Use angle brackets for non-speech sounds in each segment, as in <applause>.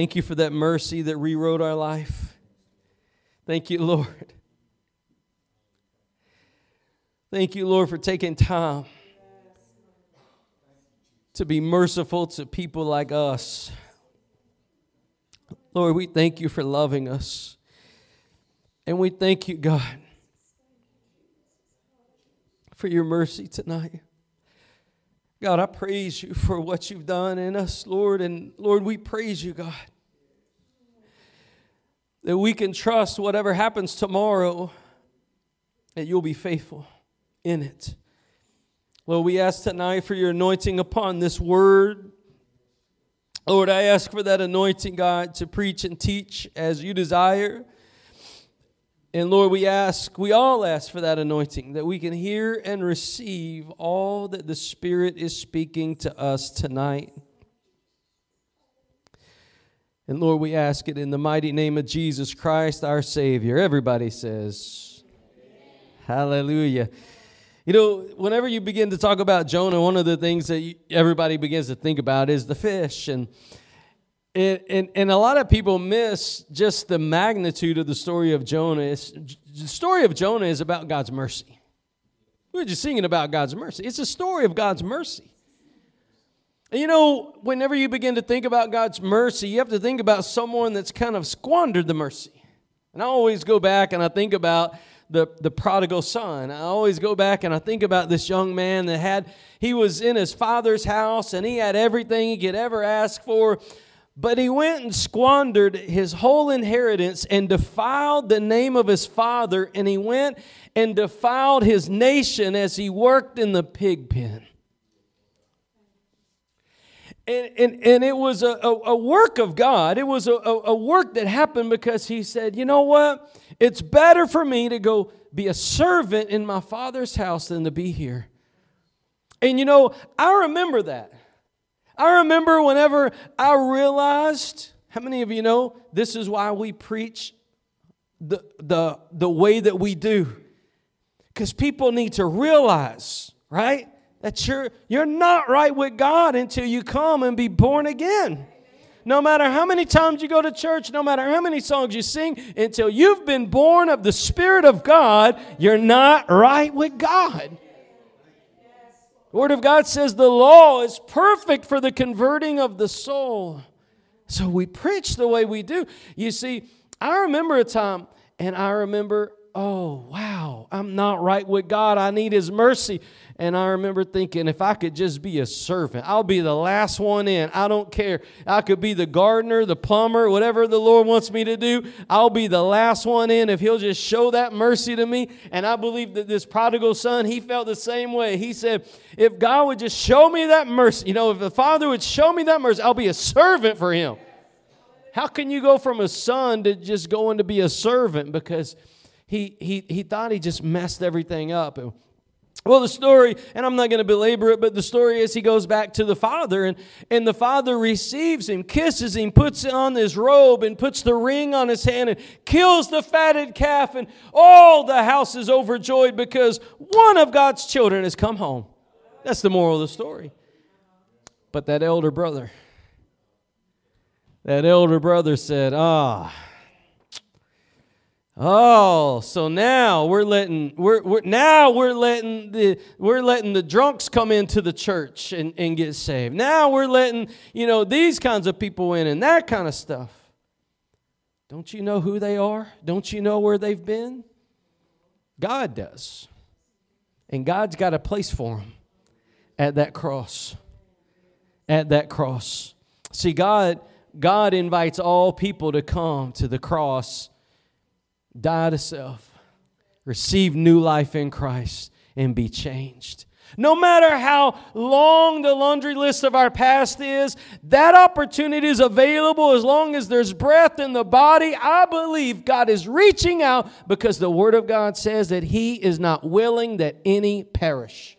Thank you for that mercy that rewrote our life. Thank you, Lord. Thank you, Lord, for taking time to be merciful to people like us. Lord, we thank you for loving us. And we thank you, God, for your mercy tonight. God, I praise you for what you've done in us, Lord. And Lord, we praise you, God, that we can trust whatever happens tomorrow, that you'll be faithful in it. Lord, we ask tonight for your anointing upon this word. Lord, I ask for that anointing, God, to preach and teach as you desire. And Lord, we ask, we all ask for that anointing, that we can hear and receive all that the Spirit is speaking to us tonight. And Lord, we ask it in the mighty name of Jesus Christ, our Savior. Everybody says. Hallelujah. You know, whenever you begin to talk about Jonah, one of the things that everybody begins to think about is the fish. And and, and, and a lot of people miss just the magnitude of the story of Jonah. It's, the story of Jonah is about God's mercy. We're just singing about God's mercy. It's a story of God's mercy. You know, whenever you begin to think about God's mercy, you have to think about someone that's kind of squandered the mercy. And I always go back and I think about the, the prodigal son. I always go back and I think about this young man that had, he was in his father's house and he had everything he could ever ask for but he went and squandered his whole inheritance and defiled the name of his father, and he went and defiled his nation as he worked in the pig pen. And, and, and it was a, a, a work of God. It was a, a work that happened because he said, You know what? It's better for me to go be a servant in my father's house than to be here. And you know, I remember that. I remember whenever I realized, how many of you know this is why we preach the, the, the way that we do? Because people need to realize, right, that you're, you're not right with God until you come and be born again. No matter how many times you go to church, no matter how many songs you sing, until you've been born of the Spirit of God, you're not right with God. The Word of God says the law is perfect for the converting of the soul. So we preach the way we do. You see, I remember a time, and I remember, oh, wow, I'm not right with God. I need His mercy. And I remember thinking, if I could just be a servant, I'll be the last one in. I don't care. I could be the gardener, the plumber, whatever the Lord wants me to do. I'll be the last one in if He'll just show that mercy to me. And I believe that this prodigal son, he felt the same way. He said, if God would just show me that mercy, you know, if the Father would show me that mercy, I'll be a servant for Him. How can you go from a son to just going to be a servant? Because he, he, he thought he just messed everything up. Well, the story, and I'm not going to belabor it, but the story is he goes back to the father, and, and the father receives him, kisses him, puts on his robe, and puts the ring on his hand, and kills the fatted calf, and all the house is overjoyed because one of God's children has come home. That's the moral of the story. But that elder brother, that elder brother said, Ah, Oh, so now we're letting we're, we're now we're letting the we're letting the drunks come into the church and, and get saved. Now we're letting, you know, these kinds of people in and that kind of stuff. Don't you know who they are? Don't you know where they've been? God does. And God's got a place for them at that cross. At that cross. See, God, God invites all people to come to the cross die to self, receive new life in Christ, and be changed. No matter how long the laundry list of our past is, that opportunity is available as long as there's breath in the body. I believe God is reaching out because the Word of God says that He is not willing that any perish.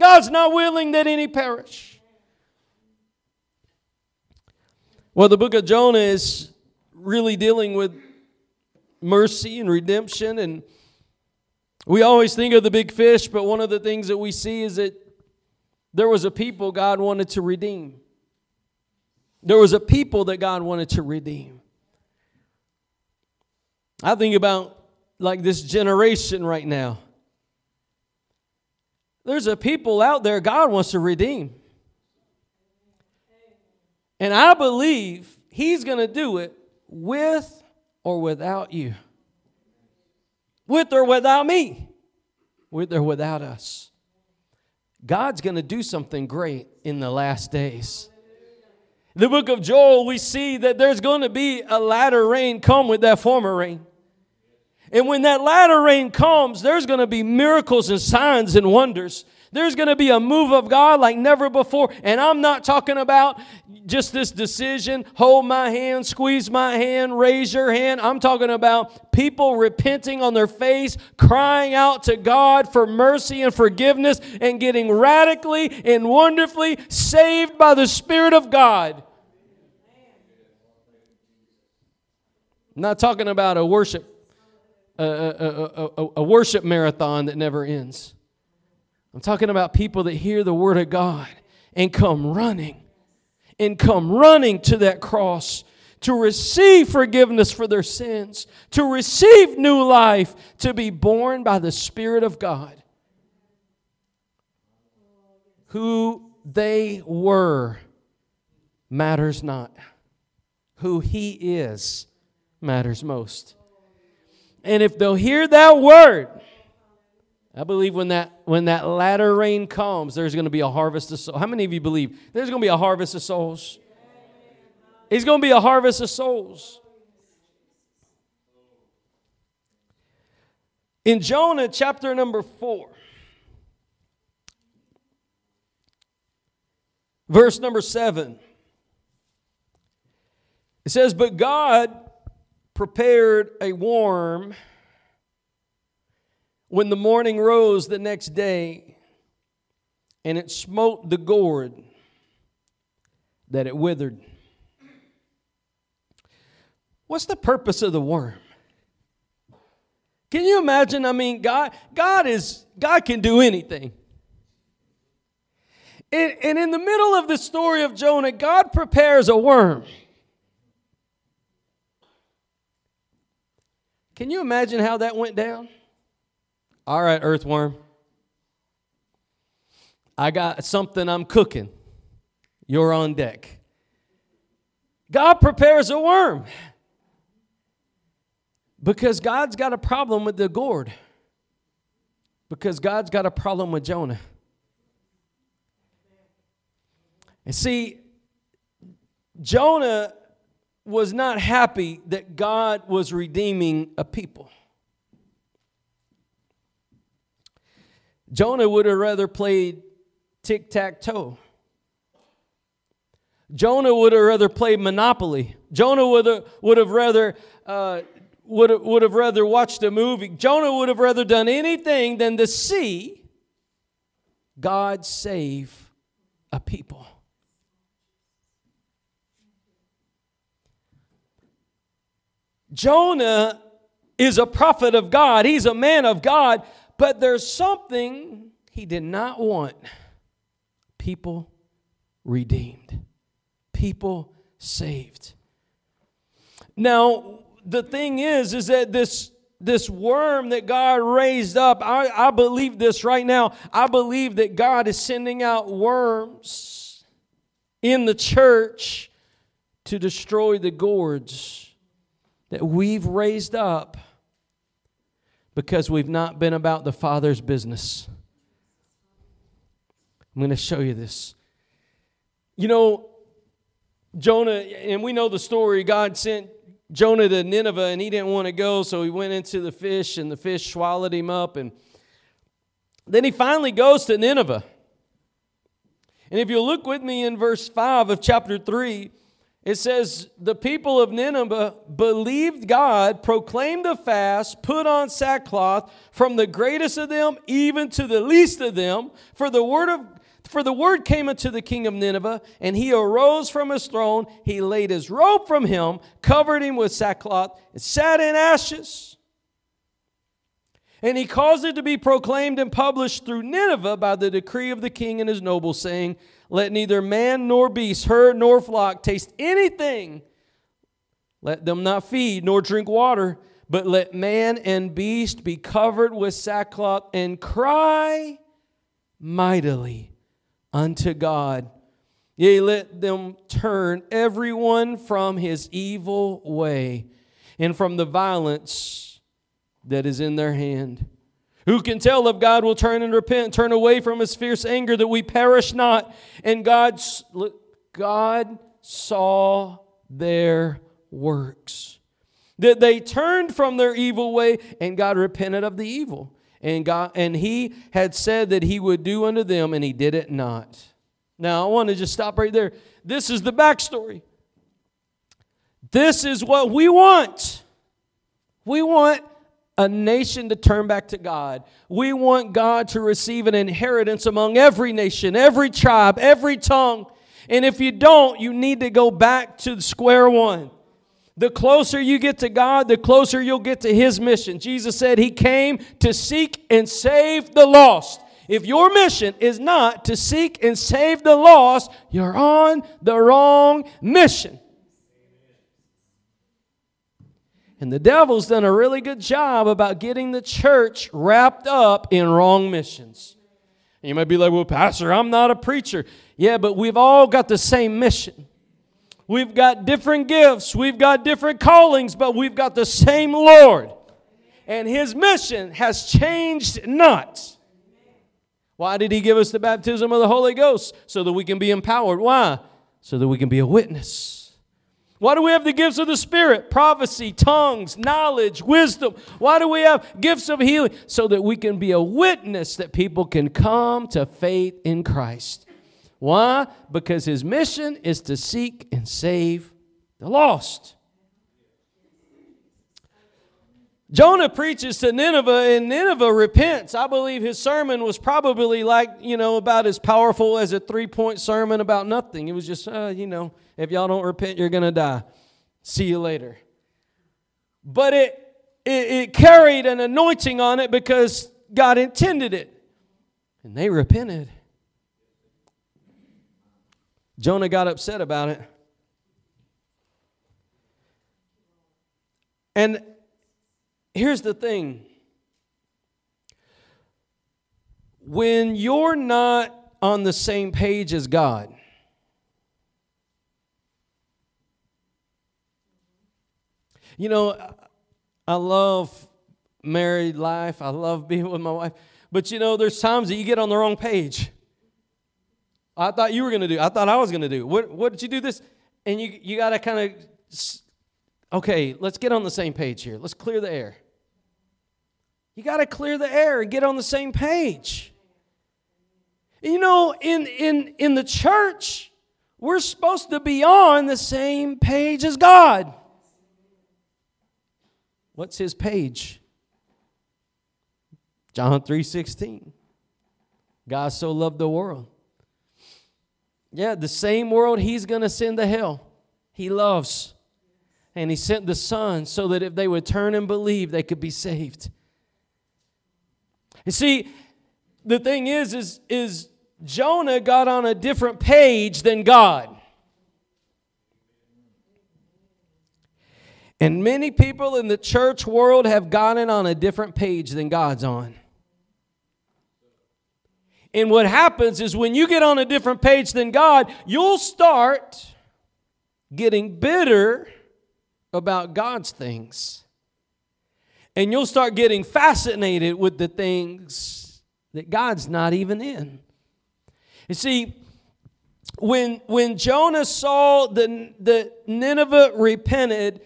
God's not willing that any perish. Well, the book of Jonah is really dealing with mercy and redemption. And we always think of the big fish, but one of the things that we see is that there was a people God wanted to redeem. There was a people that God wanted to redeem. I think about like this generation right now. There's a people out there God wants to redeem. And I believe He's going to do it with or without you, with or without me, with or without us. God's going to do something great in the last days. The book of Joel, we see that there's going to be a latter rain come with that former rain. And when that latter rain comes, there's going to be miracles and signs and wonders. There's going to be a move of God like never before. And I'm not talking about just this decision hold my hand, squeeze my hand, raise your hand. I'm talking about people repenting on their face, crying out to God for mercy and forgiveness, and getting radically and wonderfully saved by the Spirit of God. Not talking about a worship a, a, a, a, worship marathon that never ends. I'm talking about people that hear the word of God and come running and come running to that cross to receive forgiveness for their sins, to receive new life, to be born by the Spirit of God. Who they were matters not. Who He is matters most. And if they'll hear that word, I believe when that when that latter rain comes, there's going to be a harvest of souls. How many of you believe there's going to be a harvest of souls? It's going to be a harvest of souls. In Jonah chapter number 4, verse number 7, it says, But God prepared a worm when the morning rose the next day, and it smote the gourd, that it withered. What's the purpose of the worm? Can you imagine? I mean, God, God is God can do anything. And, and in the middle of the story of Jonah, God prepares a worm. Can you imagine how that went down? All right, earthworm. I got something I'm cooking. You're on deck. God prepares a worm because God's got a problem with the gourd, because God's got a problem with Jonah. And see, Jonah was not happy that God was redeeming a people. Jonah would have rather played tic tac toe. Jonah would have rather played Monopoly. Jonah would have, would have rather uh, would have, would have rather watched a movie. Jonah would have rather done anything than to see God save a people. Jonah is a prophet of God, he's a man of God, but there's something he did not want people redeemed, people saved. Now, the thing is, is that this this worm that God raised up, I, I believe this right now. I believe that God is sending out worms in the church to destroy the gourds that we've raised up because we've not been about the Father's business. I'm going to show you this. You know, Jonah, and we know the story, God sent Jonah to Nineveh and he didn't want to go, so he went into the fish and the fish swallowed him up. And then he finally goes to Nineveh. And if you look with me in verse 5 of chapter 3, it says, The people of Nineveh believed God, proclaimed a fast, put on sackcloth, from the greatest of them even to the least of them. For the word of for the word came unto the king of Nineveh, and he arose from his throne. He laid his robe from him, covered him with sackcloth, and sat in ashes. And he caused it to be proclaimed and published through Nineveh by the decree of the king and his nobles, saying, let neither man nor beast, herd nor flock taste anything. Let them not feed nor drink water, but let man and beast be covered with sackcloth and cry mightily unto God. Yea, let them turn everyone from his evil way and from the violence that is in their hand. Who can tell if God will turn and repent, turn away from his fierce anger that we perish not? And God, God saw their works. That they turned from their evil way and God repented of the evil. And God and he had said that he would do unto them and he did it not. Now I want to just stop right there. This is the backstory. This is what we want. We want a nation to turn back to God. We want God to receive an inheritance among every nation, every tribe, every tongue. And if you don't, you need to go back to square one. The closer you get to God, the closer you'll get to His mission. Jesus said He came to seek and save the lost. If your mission is not to seek and save the lost, you're on the wrong mission. And the devil's done a really good job about getting the church wrapped up in wrong missions. You might be like, well, Pastor, I'm not a preacher. Yeah, but we've all got the same mission. We've got different gifts, we've got different callings, but we've got the same Lord. And his mission has changed not. Why did he give us the baptism of the Holy Ghost? So that we can be empowered. Why? So that we can be a witness. Why do we have the gifts of the Spirit? Prophecy, tongues, knowledge, wisdom. Why do we have gifts of healing? So that we can be a witness that people can come to faith in Christ. Why? Because his mission is to seek and save the lost. Jonah preaches to Nineveh, and Nineveh repents. I believe his sermon was probably like, you know, about as powerful as a three point sermon about nothing. It was just, uh, you know, if y'all don't repent, you're going to die. See you later. But it, it, it carried an anointing on it because God intended it. And they repented. Jonah got upset about it. And here's the thing when you're not on the same page as God, You know, I love married life. I love <laughs> being with my wife. But you know, there's times that you get on the wrong page. I thought you were going to do. I thought I was going to do. What, what did you do this? And you, you got to kind of, okay, let's get on the same page here. Let's clear the air. You got to clear the air and get on the same page. You know, in, in, in the church, we're supposed to be on the same page as God. What's his page? John 3:16. God so loved the world. Yeah, the same world he's going to send to hell. He loves. And he sent the son so that if they would turn and believe, they could be saved. You see, the thing is is is Jonah got on a different page than God. And many people in the church world have gotten on a different page than God's on. And what happens is when you get on a different page than God, you'll start getting bitter about God's things. And you'll start getting fascinated with the things that God's not even in. You see, when, when Jonah saw the, the Nineveh repented,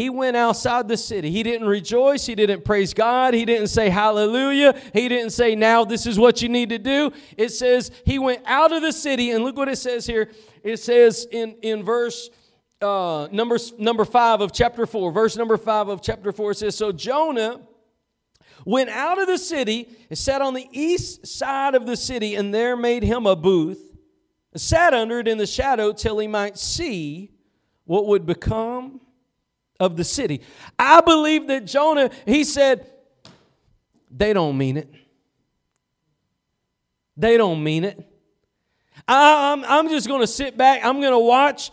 he went outside the city. He didn't rejoice. He didn't praise God. He didn't say hallelujah. He didn't say, now this is what you need to do. It says he went out of the city, and look what it says here. It says in, in verse uh, number, number five of chapter four, verse number five of chapter four, it says, So Jonah went out of the city and sat on the east side of the city, and there made him a booth, and sat under it in the shadow till he might see what would become of the city. I believe that Jonah, he said, they don't mean it. They don't mean it. I, I'm, I'm just going to sit back. I'm going to watch.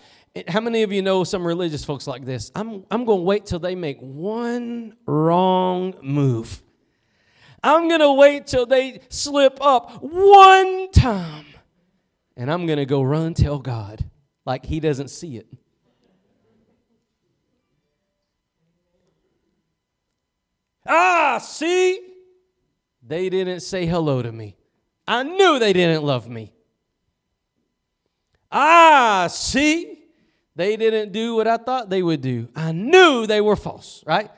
How many of you know some religious folks like this? I'm, I'm going to wait till they make one wrong move. I'm going to wait till they slip up one time. And I'm going to go run tell God like he doesn't see it. Ah, see? They didn't say hello to me. I knew they didn't love me. Ah, see? They didn't do what I thought they would do. I knew they were false, right?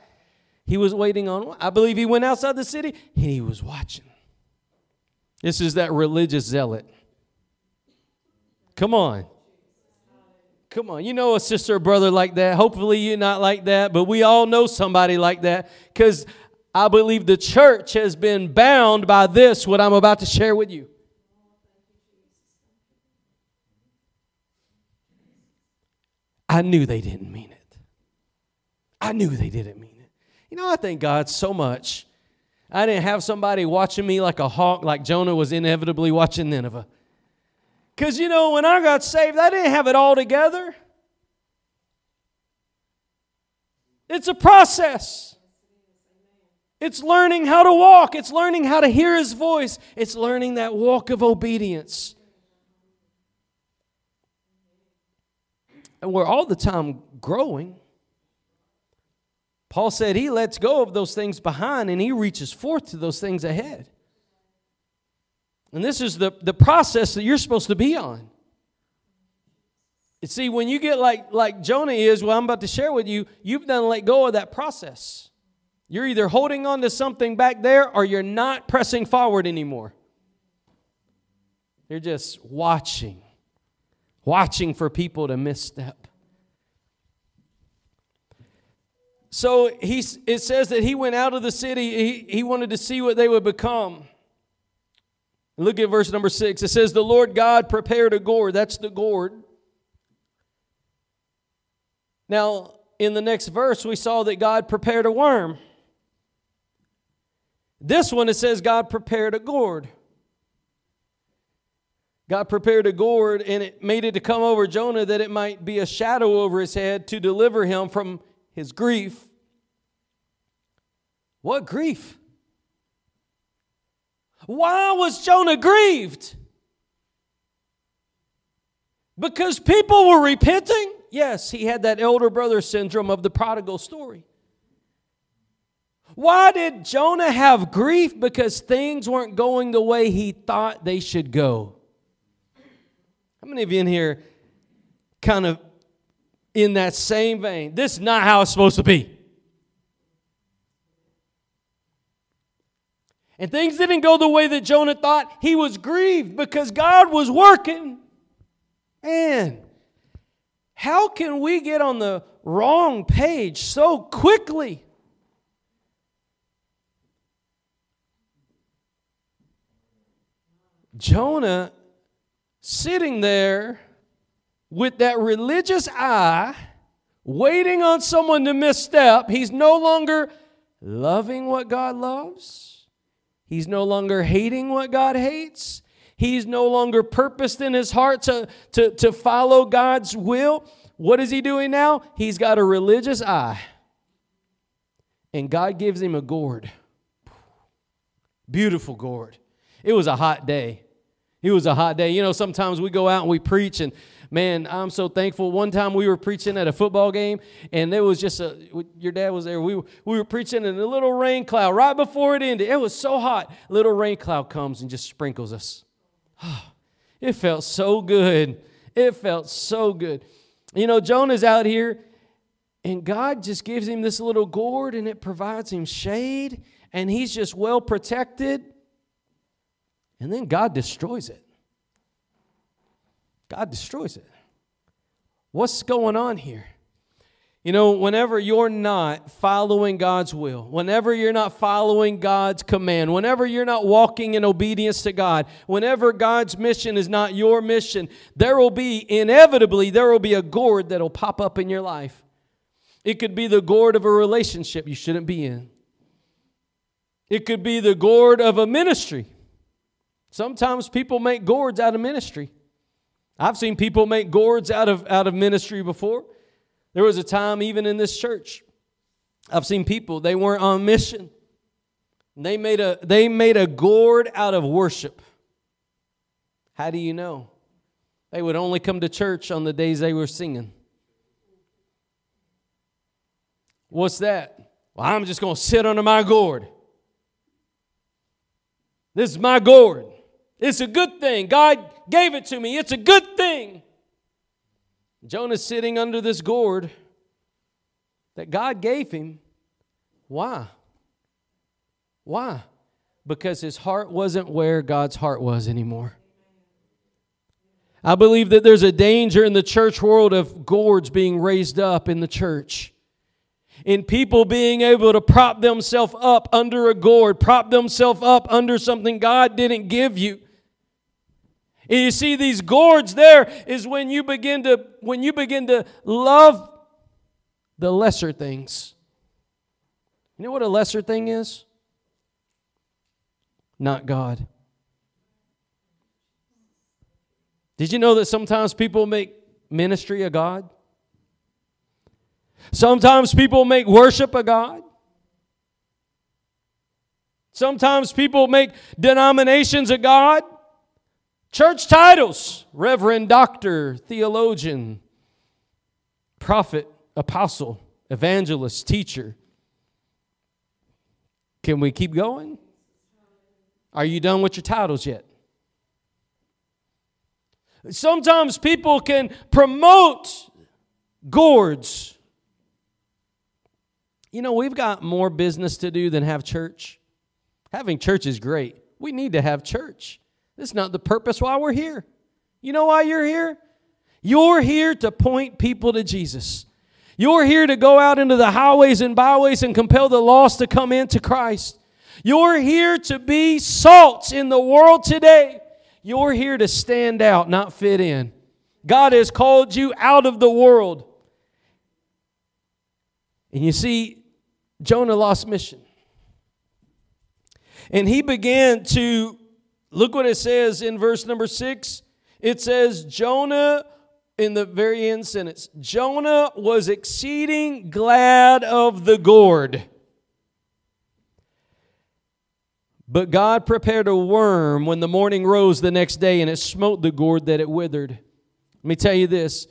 He was waiting on, I believe he went outside the city and he was watching. This is that religious zealot. Come on. Come on. You know a sister or brother like that. Hopefully you're not like that, but we all know somebody like that because I believe the church has been bound by this, what I'm about to share with you. I knew they didn't mean it. I knew they didn't mean it. You know, I thank God so much. I didn't have somebody watching me like a hawk, like Jonah was inevitably watching Nineveh. Because, you know, when I got saved, I didn't have it all together. It's a process. It's learning how to walk. It's learning how to hear His voice. It's learning that walk of obedience. And we're all the time growing. Paul said he lets go of those things behind and he reaches forth to those things ahead. And this is the, the process that you're supposed to be on. You see, when you get like, like Jonah is, what I'm about to share with you, you've done let go of that process. You're either holding on to something back there or you're not pressing forward anymore. You're just watching watching for people to misstep. So he, it says that he went out of the city, he, he wanted to see what they would become. Look at verse number six. It says, The Lord God prepared a gourd. That's the gourd. Now, in the next verse, we saw that God prepared a worm. This one, it says God prepared a gourd. God prepared a gourd and it made it to come over Jonah that it might be a shadow over his head to deliver him from his grief. What grief? Why was Jonah grieved? Because people were repenting? Yes, he had that elder brother syndrome of the prodigal story. Why did Jonah have grief? Because things weren't going the way he thought they should go. How many of you in here kind of in that same vein? This is not how it's supposed to be. And things didn't go the way that Jonah thought. He was grieved because God was working. Man, how can we get on the wrong page so quickly? Jonah sitting there with that religious eye, waiting on someone to misstep. He's no longer loving what God loves, he's no longer hating what God hates. He's no longer purposed in his heart to, to, to follow God's will. What is he doing now? He's got a religious eye. And God gives him a gourd. Beautiful gourd. It was a hot day. It was a hot day. You know, sometimes we go out and we preach, and man, I'm so thankful. One time we were preaching at a football game, and there was just a, your dad was there. We were, we were preaching, and a little rain cloud right before it ended. It was so hot. Little rain cloud comes and just sprinkles us. <sighs> It felt so good. It felt so good. You know, Jonah's out here, and God just gives him this little gourd, and it provides him shade, and he's just well protected. And then God destroys it. God destroys it. What's going on here? You know, whenever you're not following God's will, whenever you're not following God's command, whenever you're not walking in obedience to God, whenever God's mission is not your mission, there will be, inevitably, there will be a gourd that'll pop up in your life. It could be the gourd of a relationship you shouldn't be in, it could be the gourd of a ministry Sometimes people make gourds out of ministry. I've seen people make gourds out of, out of ministry before. There was a time, even in this church, I've seen people, they weren't on mission. They made a, they made a gourd out of worship. How do you know? They would only come to church on the days they were singing. What's that? Well, I'm just going to sit under my gourd. This is my gourd. It's a good thing. God gave it to me. It's a good thing. Jonah's sitting under this gourd that God gave him. Why? Why? Because his heart wasn't where God's heart was anymore. I believe that there's a danger in the church world of gourds being raised up in the church. In people being able to prop themselves up under a gourd, prop themselves up under something God didn't give you. And you see these gourds there is when you begin to when you begin to love the lesser things. You know what a lesser thing is? Not God. Did you know that sometimes people make ministry a God? Sometimes people make worship a God. Sometimes people make denominations a God. Church titles Reverend, Doctor, Theologian, Prophet, Apostle, Evangelist, Teacher. Can we keep going? Are you done with your titles yet? Sometimes people can promote gourds. You know, we've got more business to do than have church. Having church is great. We need to have church. This is not the purpose why we're here. You know why you're here? You're here to point people to Jesus. You're here to go out into the highways and byways and compel the lost to come into Christ. You're here to be salts in the world today. You're here to stand out, not fit in. God has called you out of the world. And you see, Jonah lost mission. And he began to look what it says in verse number six. It says, Jonah, in the very end sentence, Jonah was exceeding glad of the gourd But God prepared a worm when the morning rose the next day and it smote the gourd that it withered. Let me tell you this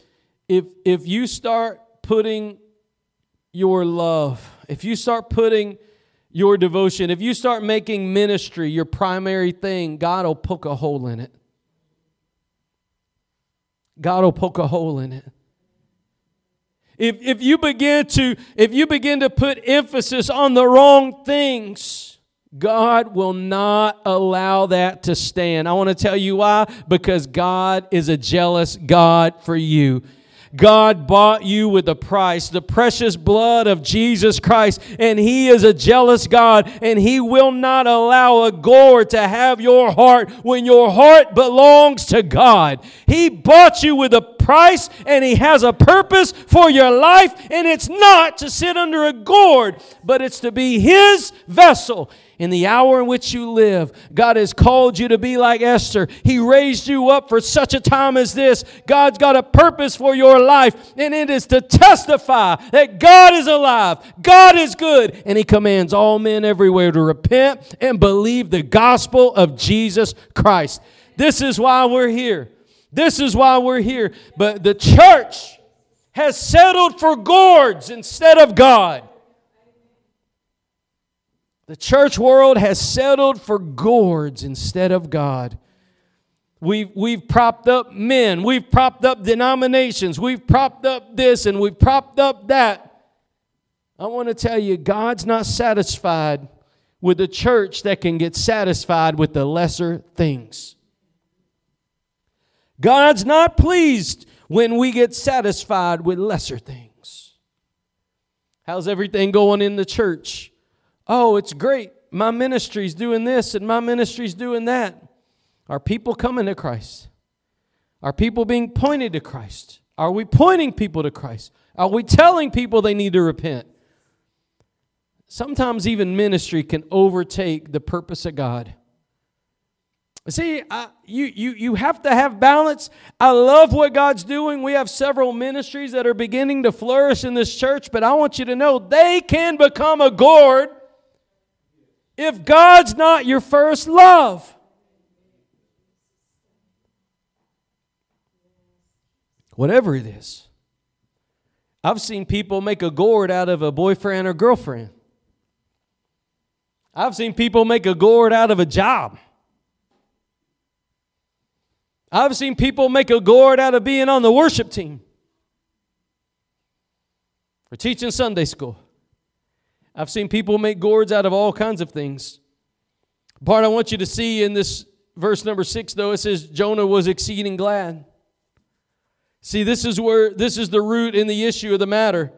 if, if you start putting your love, if you start putting your devotion, if you start making ministry your primary thing, God will poke a hole in it. God will poke a hole in it. If, if you begin to if you begin to put emphasis on the wrong things, God will not allow that to stand. I want to tell you why. Because God is a jealous God for you. God bought you with a price, the precious blood of Jesus Christ, and He is a jealous God, and He will not allow a gourd to have your heart when your heart belongs to God. He bought you with a price, and He has a purpose for your life, and it's not to sit under a gourd, but it's to be His vessel in the hour in which you live. God has called you to be like Esther. He raised you up for such a time as this. God's got a purpose for your life, and it is to testify that God is alive, God is good, and He commands all men everywhere to repent and believe the gospel of Jesus Christ. This is why we're here. This is why we're here. But the church has settled for gourds instead of God. The church world has settled for gourds instead of God. We've, we've propped up men, we've propped up denominations, we've propped up this and we've propped up that. I want to tell you, God's not satisfied with a church that can get satisfied with the lesser things. God's not pleased when we get satisfied with lesser things. How's everything going in the church? Oh, it's great. My ministry's doing this and my ministry's doing that. Are people coming to Christ? Are people being pointed to Christ? Are we pointing people to Christ? Are we telling people they need to repent? Sometimes even ministry can overtake the purpose of God. See, I, you, you, you have to have balance. I love what God's doing. We have several ministries that are beginning to flourish in this church, but I want you to know they can become a gourd if God's not your first love. Whatever it is. I've seen people make a gourd out of a boyfriend or girlfriend. I've seen people make a gourd out of a job. I've seen people make a gourd out of being on the worship team or teaching Sunday school. I've seen people make gourds out of all kinds of things. Part I want you to see in this verse number six, though, it says Jonah was exceeding glad. See, this is where this is the root in the issue of the matter.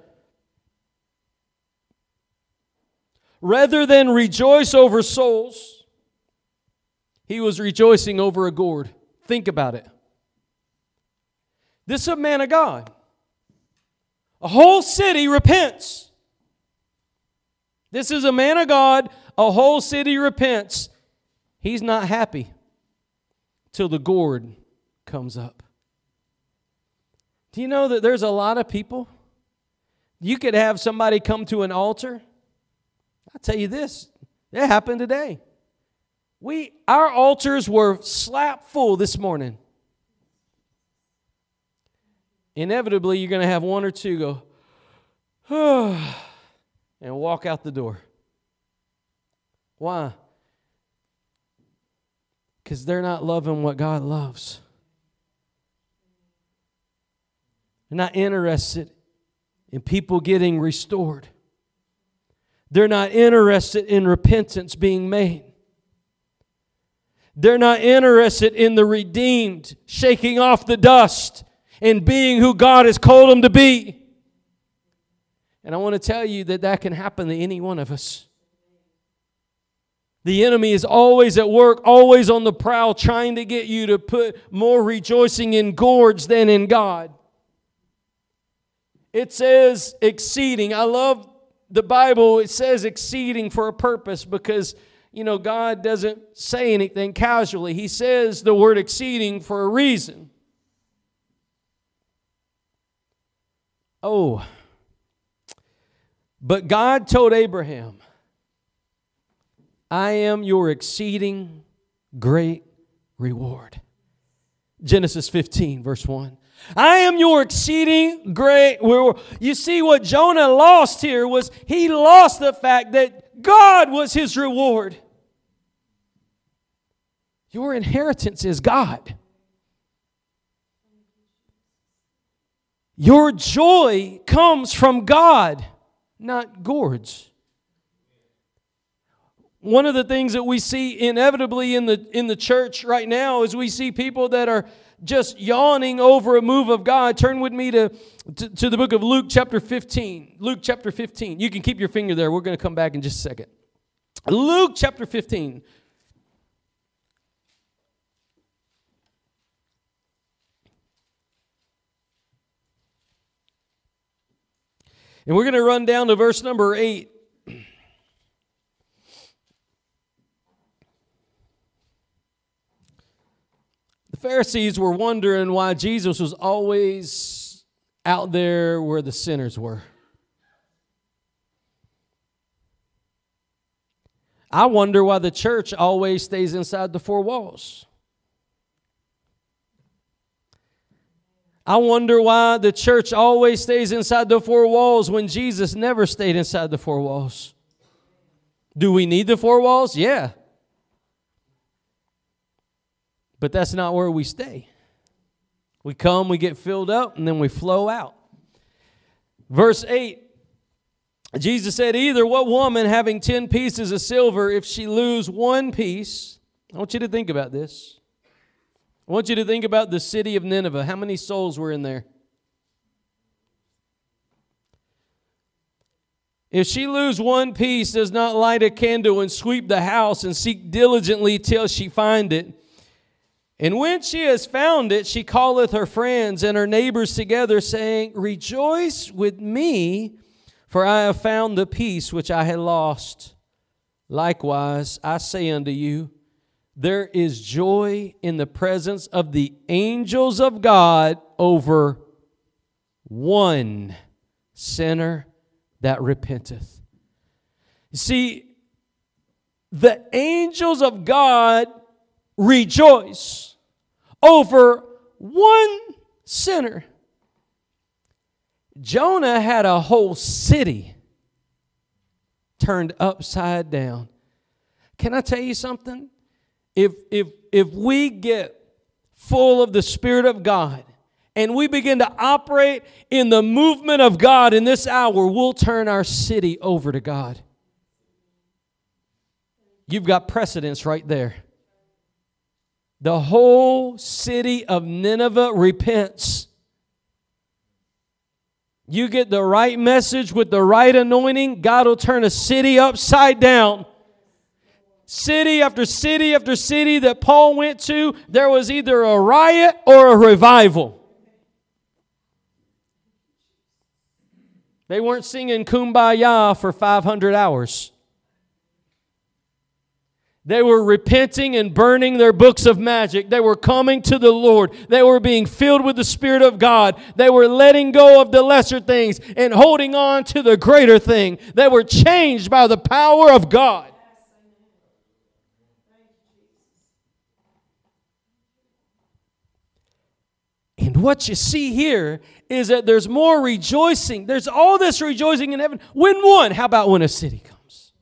Rather than rejoice over souls, he was rejoicing over a gourd. Think about it. This is a man of God. A whole city repents. This is a man of God. A whole city repents. He's not happy till the gourd comes up. Do you know that there's a lot of people? You could have somebody come to an altar. I'll tell you this, it happened today. We our altars were slap full this morning. Inevitably, you're going to have one or two go, <sighs> oh, and walk out the door. Why? Because they're not loving what God loves. They're not interested in people getting restored. They're not interested in repentance being made. They're not interested in the redeemed shaking off the dust and being who God has called them to be. And I want to tell you that that can happen to any one of us. The enemy is always at work, always on the prowl, trying to get you to put more rejoicing in gourds than in God. It says exceeding. I love the Bible, it says exceeding for a purpose because you know, God doesn't say anything casually. He says the word exceeding for a reason. Oh, but God told Abraham, I am your exceeding great reward. Genesis 15, verse 1. I am your exceeding great reward. You see, what Jonah lost here was he lost the fact that God was his reward. Your inheritance is God. Your joy comes from God, not gourds. One of the things that we see inevitably in the, in the church right now is we see people that are just yawning over a move of God. Turn with me to, to, to, the book of Luke, chapter 15. Luke, chapter 15. You can keep your finger there. We're going to come back in just a second. Luke, chapter 15. And we're going to run down to verse number 8. The Pharisees were wondering why Jesus was always out there where the sinners were. I wonder why the church always stays inside the four walls. I wonder why the church always stays inside the four walls when Jesus never stayed inside the four walls. Do we need the four walls? Yeah. But that's not where we stay. We come, we get filled up, and then we flow out. Verse 8 Jesus said, Either what woman having 10 pieces of silver, if she lose one piece, I want you to think about this. I want you to think about the city of Nineveh. How many souls were in there? If she lose one piece, does not light a candle and sweep the house and seek diligently till she find it. And when she has found it, she calleth her friends and her neighbors together, saying, Rejoice with me, for I have found the piece which I had lost. Likewise, I say unto you, there is joy in the presence of the angels of God over one sinner that repenteth. See, the angels of God rejoice over one sinner. Jonah had a whole city turned upside down. Can I tell you something? If, if, if we get full of the Spirit of God and we begin to operate in the movement of God in this hour, we'll turn our city over to God. You've got precedence right there. The whole city of Nineveh repents. You get the right message with the right anointing, God will turn a city upside down. City after city after city that Paul went to, there was either a riot or a revival. They weren't singing kumbaya for 500 hours. They were repenting and burning their books of magic. They were coming to the Lord. They were being filled with the Spirit of God. They were letting go of the lesser things and holding on to the greater thing. They were changed by the power of God. And what you see here is that there's more rejoicing. There's all this rejoicing in heaven. When one, how about when a city comes?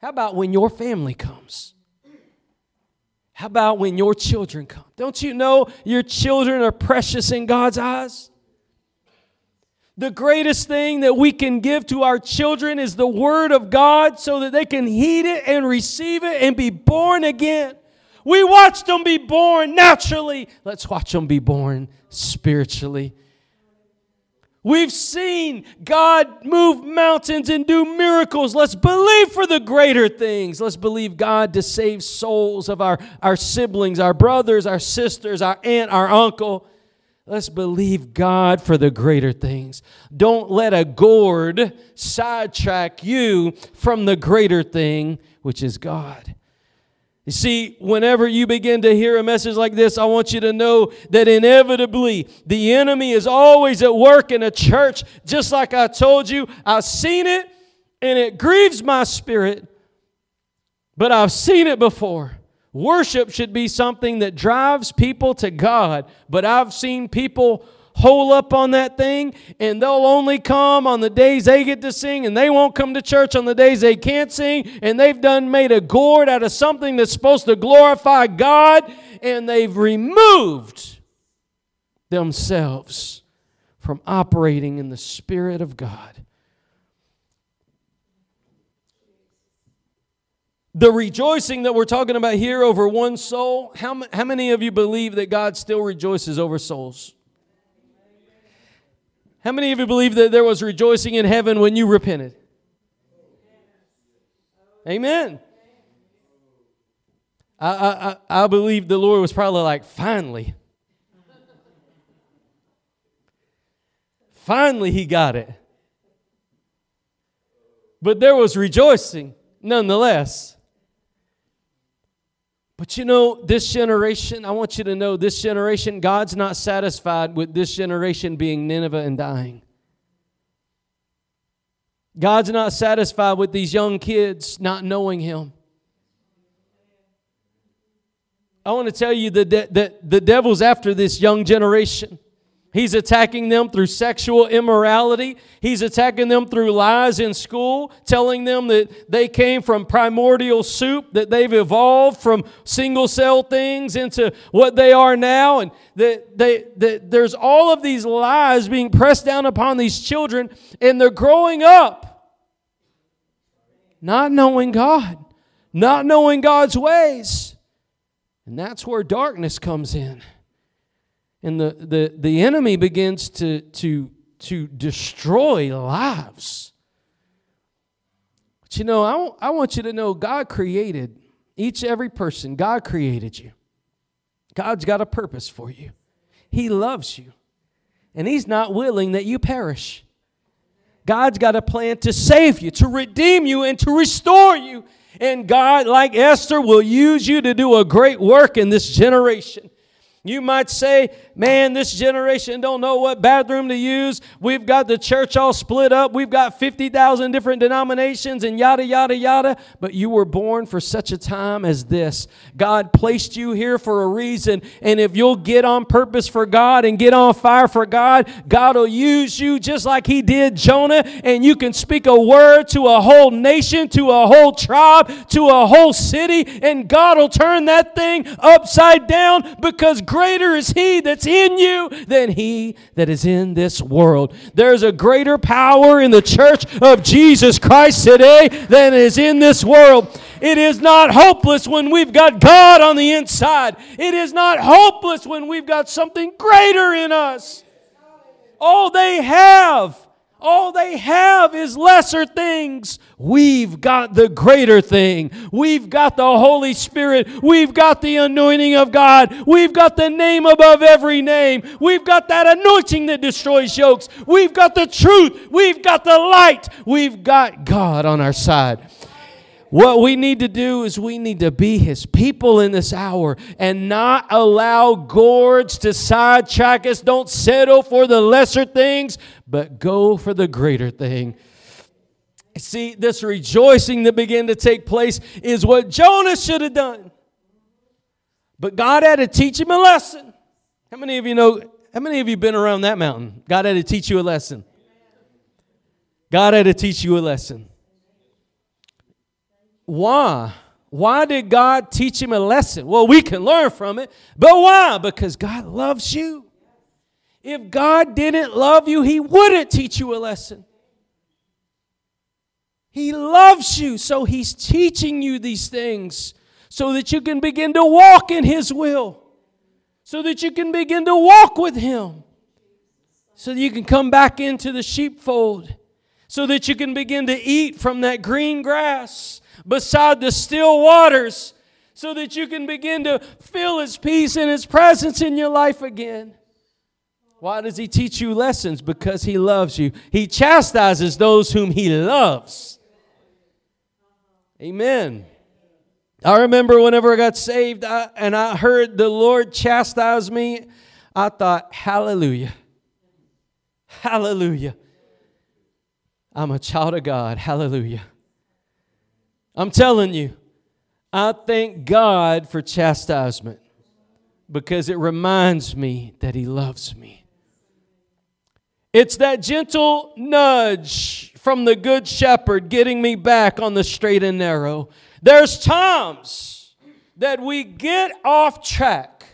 How about when your family comes? How about when your children come? Don't you know your children are precious in God's eyes? The greatest thing that we can give to our children is the Word of God so that they can heed it and receive it and be born again. We watched them be born naturally. Let's watch them be born spiritually. We've seen God move mountains and do miracles. Let's believe for the greater things. Let's believe God to save souls of our, our siblings, our brothers, our sisters, our aunt, our uncle. Let's believe God for the greater things. Don't let a gourd sidetrack you from the greater thing, which is God. You see, whenever you begin to hear a message like this, I want you to know that inevitably the enemy is always at work in a church. Just like I told you, I've seen it and it grieves my spirit, but I've seen it before. Worship should be something that drives people to God, but I've seen people hole up on that thing and they'll only come on the days they get to sing and they won't come to church on the days they can't sing and they've done made a gourd out of something that's supposed to glorify God and they've removed themselves from operating in the Spirit of God. The rejoicing that we're talking about here over one soul, how, how many of you believe that God still rejoices over souls? How many of you believe that there was rejoicing in heaven when you repented? Amen. I, I, I believe the Lord was probably like, finally. finally, he got it. But there was rejoicing nonetheless. But you know, this generation, I want you to know this generation, God's not satisfied with this generation being Nineveh and dying. God's not satisfied with these young kids not knowing Him. I want to tell you that the, the devil's after this young generation. He's attacking them through sexual immorality. He's attacking them through lies in school, telling them that they came from primordial soup, that they've evolved from single cell things into what they are now, and that, they, that there's all of these lies being pressed down upon these children, and they're growing up not knowing God, not knowing God's ways. And that's where darkness comes in. And the, the, the enemy begins to, to, to destroy lives. But you know, I, I want you to know God created each every person. God created you. God's got a purpose for you. He loves you. And He's not willing that you perish. God's got a plan to save you, to redeem you, and to restore you And God, like Esther, will use you to do a great work in this generation. You might say, man, this generation don't know what bathroom to use. We've got the church all split up. We've got 50,000 different denominations and yada, yada, yada. But you were born for such a time as this. God placed you here for a reason. And if you'll get on purpose for God and get on fire for God, God will use you just like He did Jonah. And you can speak a word to a whole nation, to a whole tribe, to a whole city. And God will turn that thing upside down because greater is He that's in you than He that is in this world. There's a greater power in the church of Jesus Christ today than is in this world. It is not hopeless when we've got God on the inside. It is not hopeless when we've got something greater in us. All they have all they have is lesser things. We've got the greater thing. We've got the Holy Spirit. We've got the anointing of God. We've got the name above every name. We've got that anointing that destroys yokes. We've got the truth. We've got the light. We've got God on our side. What we need to do is we need to be his people in this hour and not allow gourds to sidetrack us. Don't settle for the lesser things, but go for the greater thing. See, this rejoicing that began to take place is what Jonah should have done. But God had to teach him a lesson. How many of you know? How many of you been around that mountain? God had to teach you a lesson. God had to teach you a lesson. Why? Why did God teach him a lesson? Well, we can learn from it, but why? Because God loves you. If God didn't love you, He wouldn't teach you a lesson. He loves you, so He's teaching you these things so that you can begin to walk in His will, so that you can begin to walk with Him, so that you can come back into the sheepfold, so that you can begin to eat from that green grass beside the still waters so that you can begin to feel His peace and His presence in your life again. Why does He teach you lessons? Because He loves you. He chastises those whom He loves. Amen. I remember whenever I got saved I, and I heard the Lord chastise me, I thought, Hallelujah. Hallelujah. I'm a child of God. Hallelujah. I'm telling you, I thank God for chastisement because it reminds me that He loves me. It's that gentle nudge from the Good Shepherd getting me back on the straight and narrow. There's times that we get off track.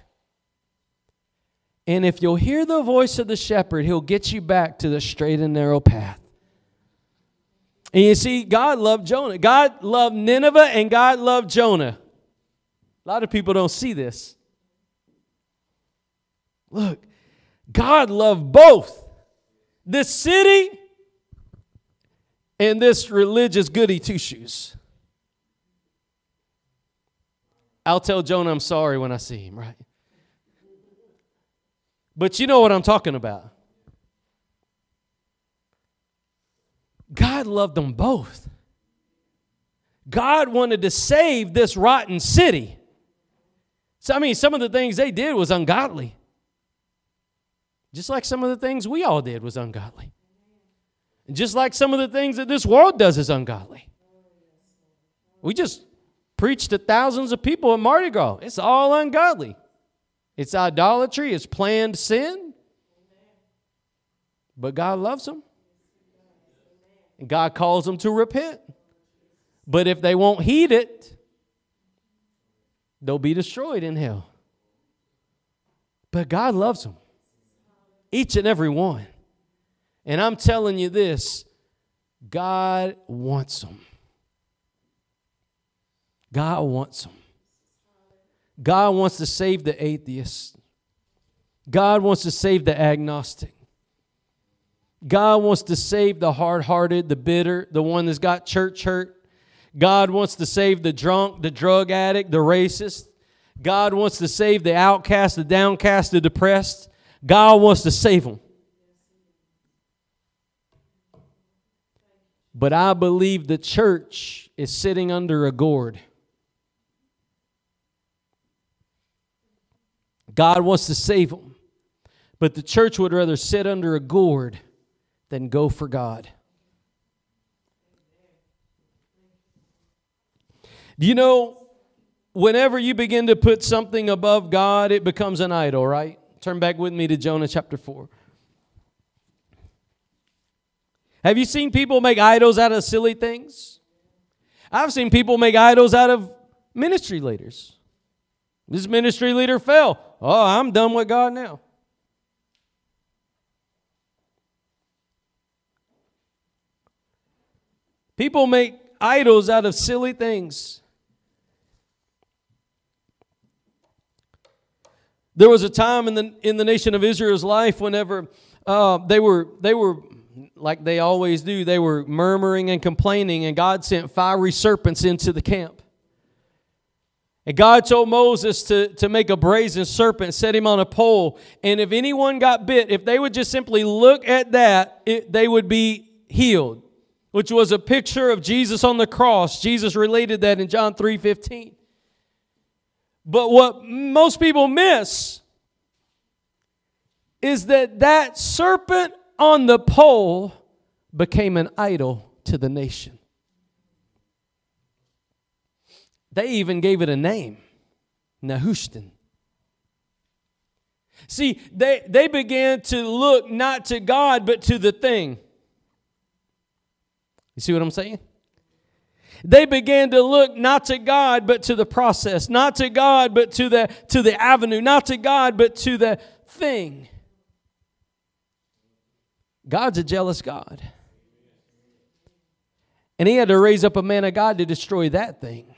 And if you'll hear the voice of the shepherd, he'll get you back to the straight and narrow path. And you see, God loved Jonah. God loved Nineveh and God loved Jonah. A lot of people don't see this. Look, God loved both this city and this religious goody two shoes. I'll tell Jonah I'm sorry when I see him, right? But you know what I'm talking about. God loved them both. God wanted to save this rotten city. So, I mean, some of the things they did was ungodly. Just like some of the things we all did was ungodly. And just like some of the things that this world does is ungodly. We just preached to thousands of people at Mardi Gras. It's all ungodly. It's idolatry, it's planned sin. But God loves them. And God calls them to repent. But if they won't heed it, they'll be destroyed in hell. But God loves them, each and every one. And I'm telling you this God wants them. God wants them. God wants to save the atheist. God wants to save the agnostic. God wants to save the hard hearted, the bitter, the one that's got church hurt. God wants to save the drunk, the drug addict, the racist. God wants to save the outcast, the downcast, the depressed. God wants to save them. But I believe the church is sitting under a gourd. God wants to save them, but the church would rather sit under a gourd than go for God. Do you know, whenever you begin to put something above God, it becomes an idol, right? Turn back with me to Jonah chapter 4. Have you seen people make idols out of silly things? I've seen people make idols out of ministry leaders. This ministry leader fell. Oh, I'm done with God now. People make idols out of silly things. There was a time in the in the nation of Israel's life whenever uh, they were they were like they always do, they were murmuring and complaining, and God sent fiery serpents into the camp. And God told Moses to, to make a brazen serpent, set him on a pole, and if anyone got bit, if they would just simply look at that, it, they would be healed, which was a picture of Jesus on the cross. Jesus related that in John 3:15. But what most people miss is that that serpent on the pole became an idol to the nation. They even gave it a name Nehushtan. See, they, they began to look not to God, but to the thing. You see what I'm saying? They began to look not to God, but to the process, not to God, but to the, to the avenue, not to God, but to the thing. God's a jealous God. And he had to raise up a man of God to destroy that thing.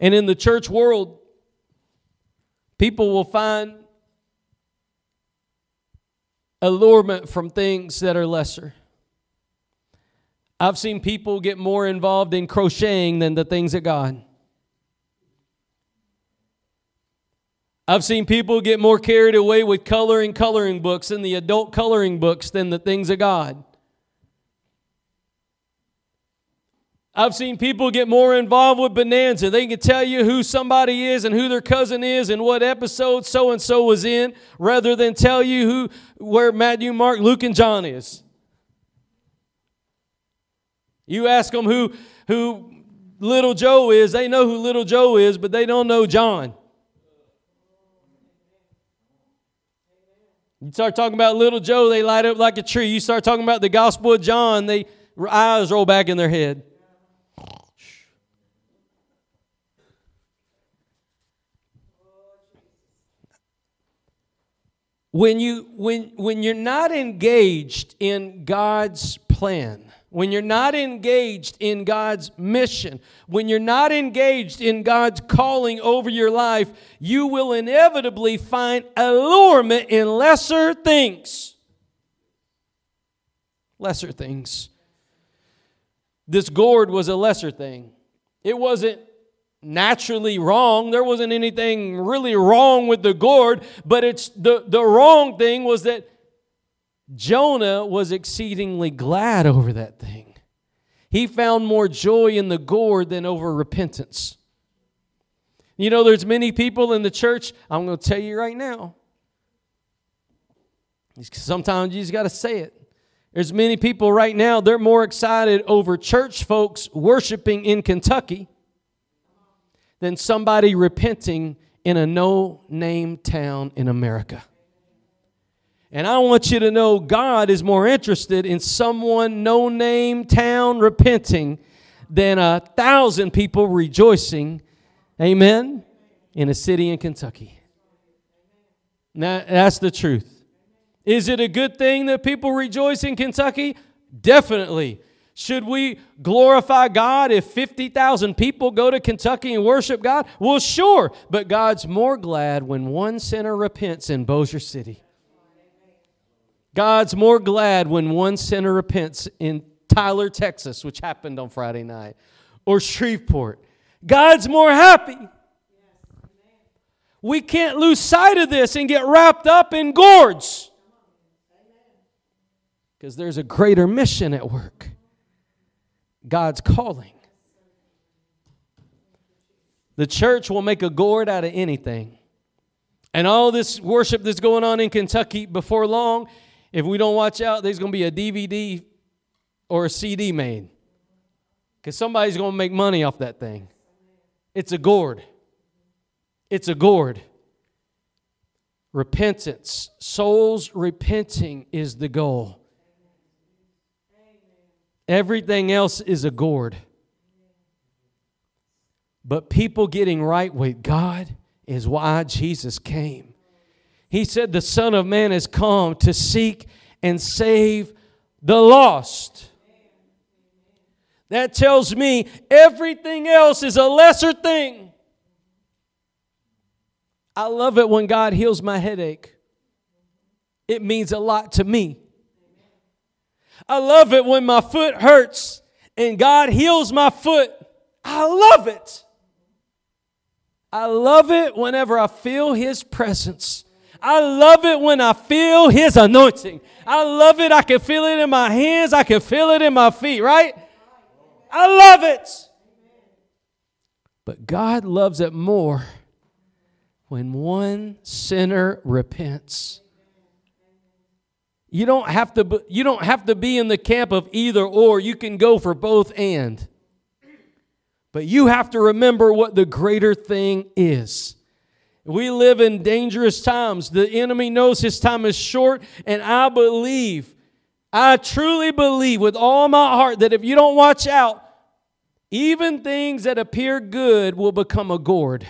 And in the church world, people will find allurement from things that are lesser. I've seen people get more involved in crocheting than the things of God. I've seen people get more carried away with coloring coloring books and the adult coloring books than the things of God. I've seen people get more involved with Bonanza. They can tell you who somebody is and who their cousin is and what episode so and so was in, rather than tell you who where Matthew, Mark, Luke, and John is. You ask them who who little Joe is, they know who little Joe is, but they don't know John. You start talking about little Joe, they light up like a tree. You start talking about the Gospel of John, they eyes roll back in their head. When you when when you're not engaged in God's plan, when you're not engaged in God's mission, when you're not engaged in God's calling over your life, you will inevitably find allurement in lesser things. Lesser things. This gourd was a lesser thing. It wasn't naturally wrong. There wasn't anything really wrong with the gourd, but it's the, the wrong thing was that Jonah was exceedingly glad over that thing. He found more joy in the gourd than over repentance. You know, there's many people in the church, I'm going to tell you right now. Sometimes you just got to say it. There's many people right now, they're more excited over church folks worshiping in Kentucky than somebody repenting in a no name town in America. And I want you to know God is more interested in someone, no name town, repenting than a thousand people rejoicing, amen, in a city in Kentucky. Now, that's the truth. Is it a good thing that people rejoice in Kentucky? Definitely. Should we glorify God if 50,000 people go to Kentucky and worship God? Well, sure. But God's more glad when one sinner repents in Bossier City. God's more glad when one sinner repents in Tyler, Texas, which happened on Friday night, or Shreveport. God's more happy. We can't lose sight of this and get wrapped up in gourds. Because there's a greater mission at work God's calling. The church will make a gourd out of anything. And all this worship that's going on in Kentucky before long, if we don't watch out, there's going to be a DVD or a CD made. Because somebody's going to make money off that thing. It's a gourd. It's a gourd. Repentance, souls repenting is the goal. Everything else is a gourd. But people getting right with God is why Jesus came. He said, The Son of Man has come to seek and save the lost. That tells me everything else is a lesser thing. I love it when God heals my headache. It means a lot to me. I love it when my foot hurts and God heals my foot. I love it. I love it whenever I feel His presence. I love it when I feel His anointing. I love it. I can feel it in my hands. I can feel it in my feet, right? I love it. But God loves it more when one sinner repents. You don't have to you don't have to be in the camp of either or. You can go for both and. But you have to remember what the greater thing is. We live in dangerous times. The enemy knows his time is short, and I believe, I truly believe with all my heart that if you don't watch out, even things that appear good will become a gourd.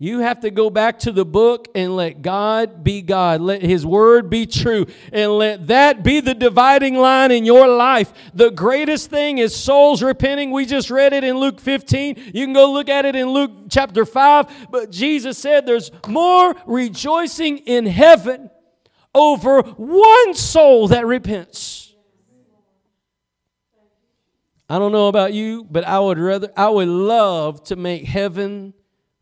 You have to go back to the book and let God be God. Let His word be true. And let that be the dividing line in your life. The greatest thing is souls repenting. We just read it in Luke 15. You can go look at it in Luke chapter 5. But Jesus said there's more rejoicing in heaven over one soul that repents. I don't know about you, but I would rather, I would love to make heaven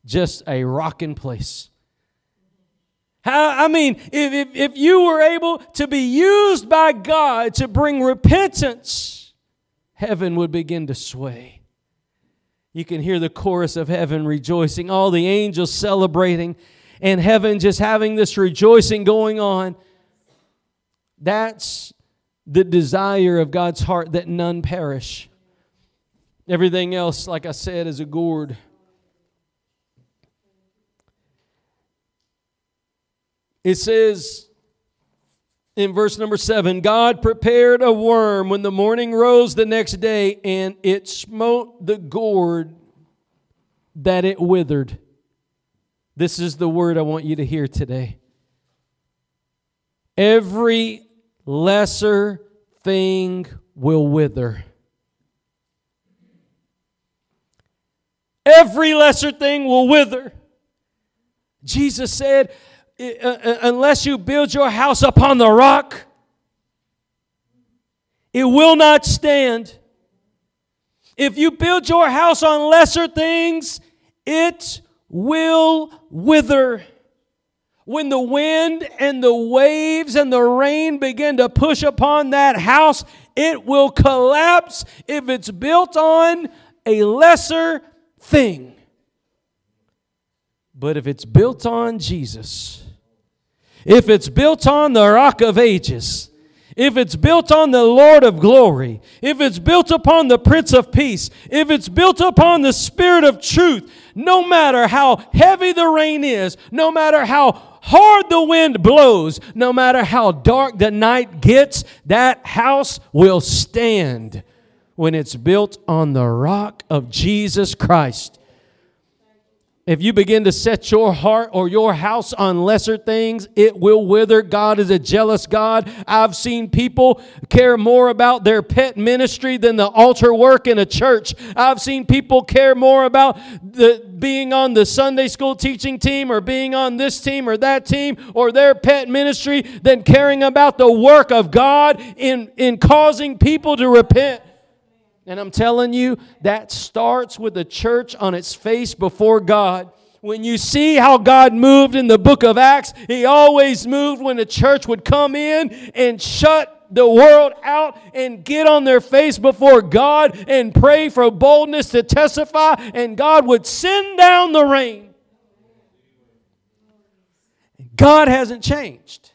just a rocking place. How, I mean, if, if, if you were able to be used by God to bring repentance, heaven would begin to sway. You can hear the chorus of heaven rejoicing, all the angels celebrating, and heaven just having this rejoicing going on. That's the desire of God's heart that none perish. Everything else, like I said, is a gourd. It says in verse number seven God prepared a worm when the morning rose the next day, and it smote the gourd that it withered. This is the word I want you to hear today. Every lesser thing will wither. Every lesser thing will wither. Jesus said, Uh, uh, unless you build your house upon the rock, it will not stand. If you build your house on lesser things, it will wither. When the wind and the waves and the rain begin to push upon that house, it will collapse if it's built on a lesser thing. But if it's built on Jesus, if it's built on the rock of ages, if it's built on the Lord of glory, if it's built upon the Prince of Peace, if it's built upon the Spirit of truth, no matter how heavy the rain is, no matter how hard the wind blows, no matter how dark the night gets, that house will stand when it's built on the rock of Jesus Christ. If you begin to set your heart or your house on lesser things, it will wither. God is a jealous God. I've seen people care more about their pet ministry than the altar work in a church. I've seen people care more about the, being on the Sunday school teaching team or being on this team or that team or their pet ministry than caring about the work of God in, in causing people to repent. And I'm telling you, that starts with the church on its face before God. When you see how God moved in the book of Acts, He always moved when the church would come in and shut the world out and get on their face before God and pray for boldness to testify, and God would send down the rain. God hasn't changed.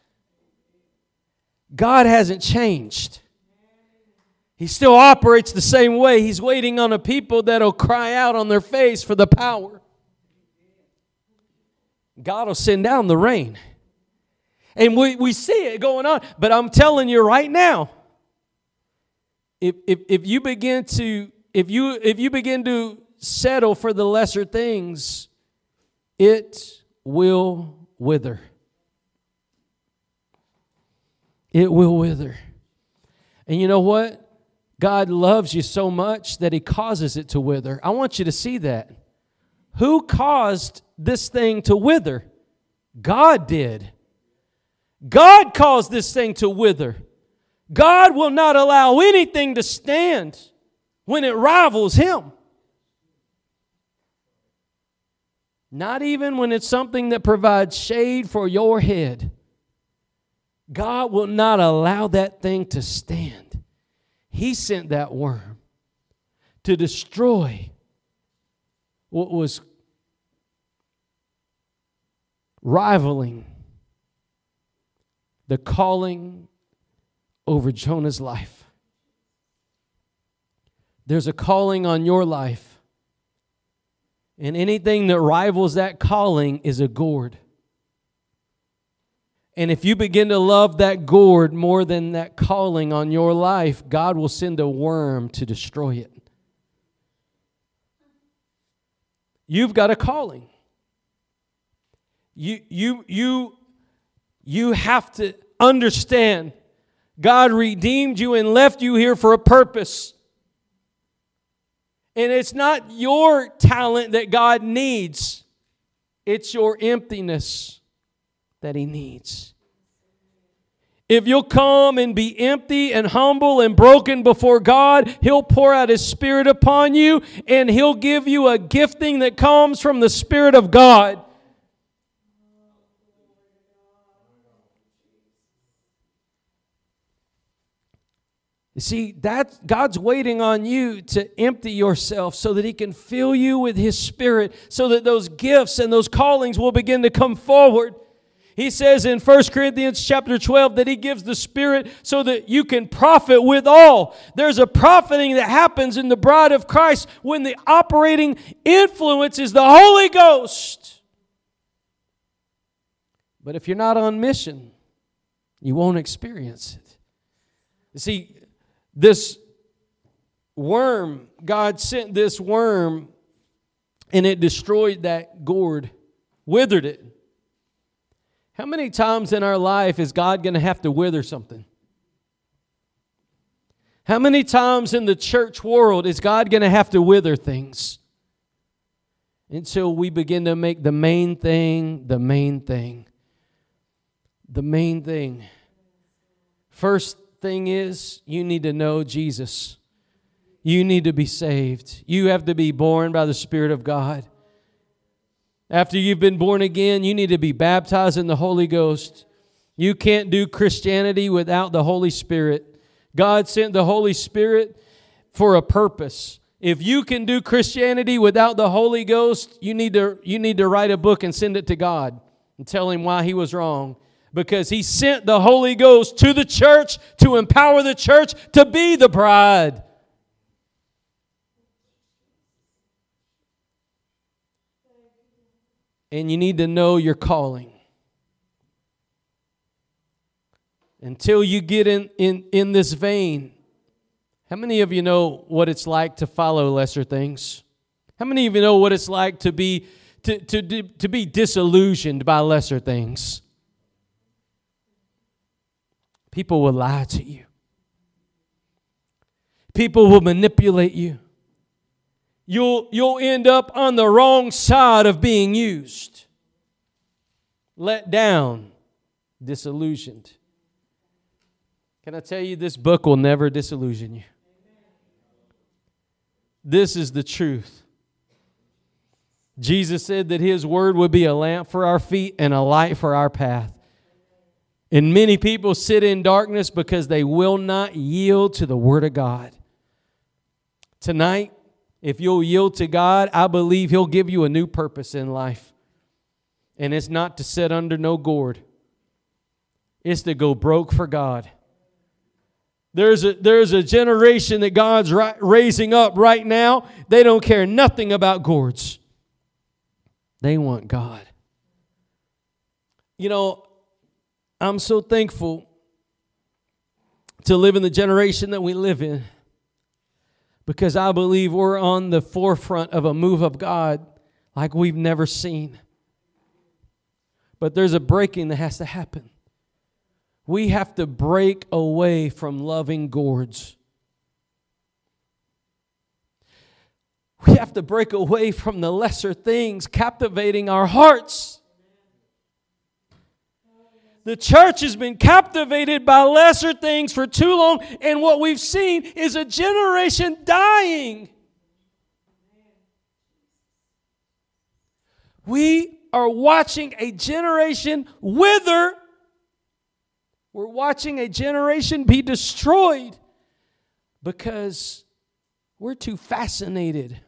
God hasn't changed. He still operates the same way. He's waiting on a people that'll cry out on their face for the power. God will send down the rain. And we, we see it going on. But I'm telling you right now, if, if, if you begin to if you if you begin to settle for the lesser things, it will wither. It will wither. And you know what? God loves you so much that He causes it to wither. I want you to see that. Who caused this thing to wither? God did. God caused this thing to wither. God will not allow anything to stand when it rivals Him. Not even when it's something that provides shade for your head. God will not allow that thing to stand. He sent that worm to destroy what was rivaling the calling over Jonah's life. There's a calling on your life, and anything that rivals that calling is a gourd. And if you begin to love that gourd more than that calling on your life, God will send a worm to destroy it. You've got a calling. You, you, you you have to understand God redeemed you and left you here for a purpose. And it's not your talent that God needs, it's your emptiness that He needs. If you'll come and be empty and humble and broken before God, He'll pour out His Spirit upon you and He'll give you a gifting that comes from the Spirit of God. You see, that God's waiting on you to empty yourself so that He can fill you with His Spirit, so that those gifts and those callings will begin to come forward. He says in 1 Corinthians chapter 12 that he gives the Spirit so that you can profit with all. There's a profiting that happens in the bride of Christ when the operating influence is the Holy Ghost. But if you're not on mission, you won't experience it. You see, this worm, God sent this worm and it destroyed that gourd, withered it. How many times in our life is God going to have to wither something? How many times in the church world is God going to have to wither things? Until we begin to make the main thing the main thing. The main thing. First thing is, you need to know Jesus. You need to be saved. You have to be born by the Spirit of God. After you've been born again, you need to be baptized in the Holy Ghost. You can't do Christianity without the Holy Spirit. God sent the Holy Spirit for a purpose. If you can do Christianity without the Holy Ghost, you need to, you need to write a book and send it to God and tell him why he was wrong because he sent the Holy Ghost to the church to empower the church to be the bride. And you need to know your calling. Until you get in, in, in this vein, how many of you know what it's like to follow lesser things? How many of you know what it's like to be to, to, to be disillusioned by lesser things? People will lie to you. People will manipulate you. You'll, you'll end up on the wrong side of being used, let down, disillusioned. Can I tell you, this book will never disillusion you? This is the truth. Jesus said that His word would be a lamp for our feet and a light for our path. And many people sit in darkness because they will not yield to the word of God. Tonight, if you'll yield to God, I believe He'll give you a new purpose in life. And it's not to sit under no gourd, it's to go broke for God. There's a, there's a generation that God's raising up right now. They don't care nothing about gourds. They want God. You know, I'm so thankful to live in the generation that we live in because I believe we're on the forefront of a move of God like we've never seen. But there's a breaking that has to happen. We have to break away from loving gourds. We have to break away from the lesser things captivating our hearts. The church has been captivated by lesser things for too long, and what we've seen is a generation dying. We are watching a generation wither. We're watching a generation be destroyed because we're too fascinated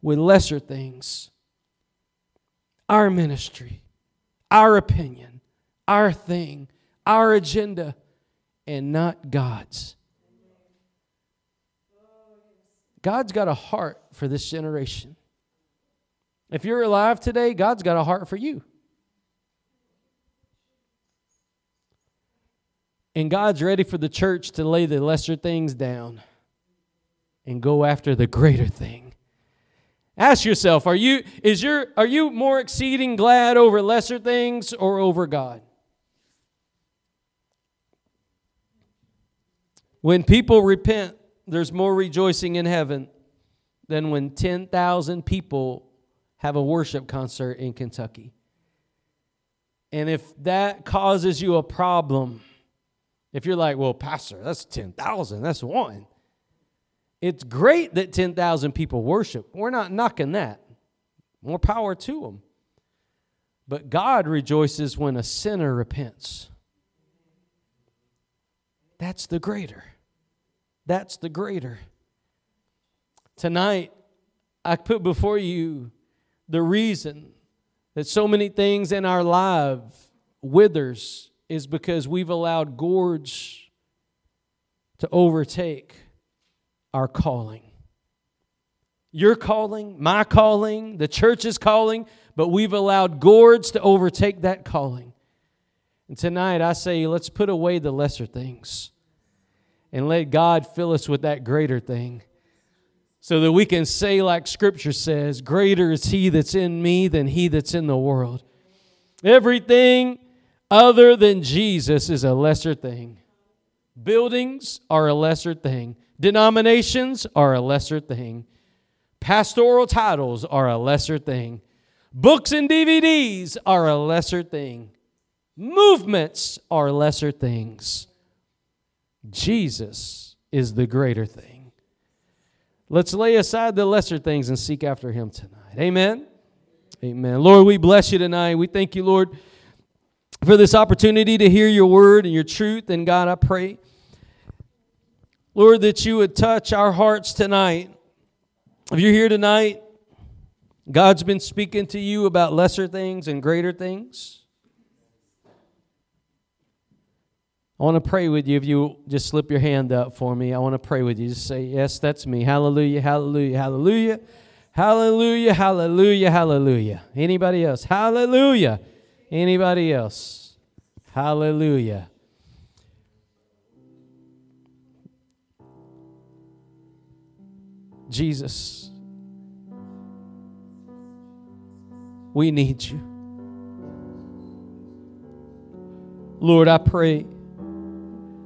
with lesser things. Our ministry, our opinion, our thing, our agenda, and not God's. God's got a heart for this generation. If you're alive today, God's got a heart for you. And God's ready for the church to lay the lesser things down and go after the greater thing. Ask yourself, are you is your are you more exceeding glad over lesser things or over God? When people repent, there's more rejoicing in heaven than when 10,000 people have a worship concert in Kentucky. And if that causes you a problem, if you're like, well, Pastor, that's 10,000, that's one. It's great that 10,000 people worship. We're not knocking that. More power to them. But God rejoices when a sinner repents. That's the greater. That's the greater. Tonight, I put before you the reason that so many things in our life withers is because we've allowed gourds to overtake our calling. Your calling, my calling, the church's calling, but we've allowed gourds to overtake that calling. And tonight I say, let's put away the lesser things and let God fill us with that greater thing so that we can say, like Scripture says, Greater is He that's in me than He that's in the world. Everything other than Jesus is a lesser thing. Buildings are a lesser thing. Denominations are a lesser thing. Pastoral titles are a lesser thing. Books and DVDs are a lesser thing. Movements are lesser things. Jesus is the greater thing. Let's lay aside the lesser things and seek after him tonight. Amen. Amen. Lord, we bless you tonight. We thank you, Lord, for this opportunity to hear your word and your truth. And God, I pray Lord, that you would touch our hearts tonight. If you're here tonight, God's been speaking to you about lesser things and greater things. I want to pray with you. If you just slip your hand up for me, I want to pray with you. Just say, Yes, that's me. Hallelujah, hallelujah, hallelujah, hallelujah, hallelujah, hallelujah. Anybody else? Hallelujah. Anybody else? Hallelujah. Jesus, we need you. Lord, I pray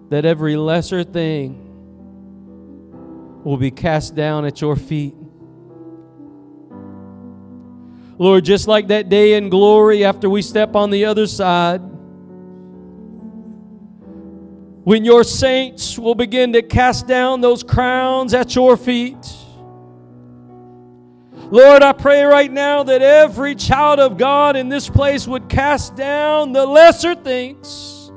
that every lesser thing will be cast down at your feet. Lord, just like that day in glory after we step on the other side, when your saints will begin to cast down those crowns at your feet Lord, I pray right now that every child of God in this place would cast down the lesser things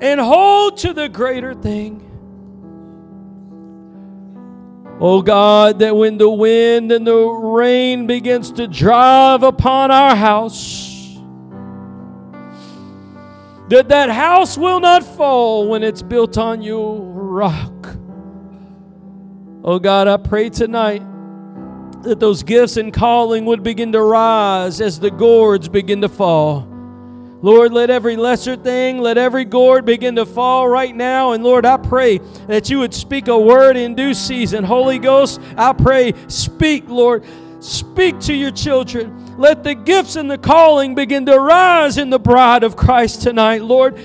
and hold to the greater thing. Oh God, that when the wind and the rain begins to drive upon our house, that that house will not fall when it's built on your rock. Oh God, I pray tonight that those gifts and calling would begin to rise as the gourds begin to fall. Lord, let every lesser thing, let every gourd begin to fall right now. And Lord, I pray that you would speak a word in due season. Holy Ghost, I pray, speak, Lord. Speak to your children. Let the gifts and the calling begin to rise in the bride of Christ tonight. Lord,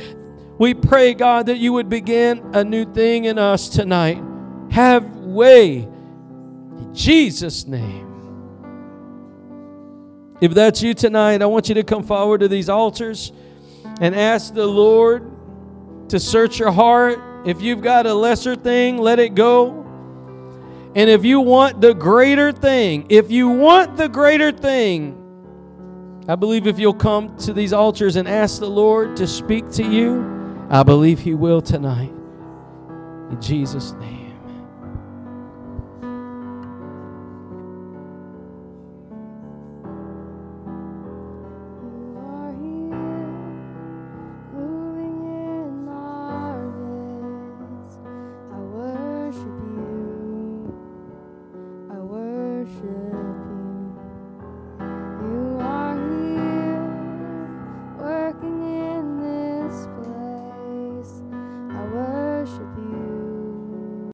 we pray, God, that you would begin a new thing in us tonight. Have way. In Jesus' name. If that's you tonight, I want you to come forward to these altars and ask the Lord to search your heart. If you've got a lesser thing, let it go. And if you want the greater thing, if you want the greater thing, I believe if you'll come to these altars and ask the Lord to speak to you, I believe He will tonight. In Jesus' name.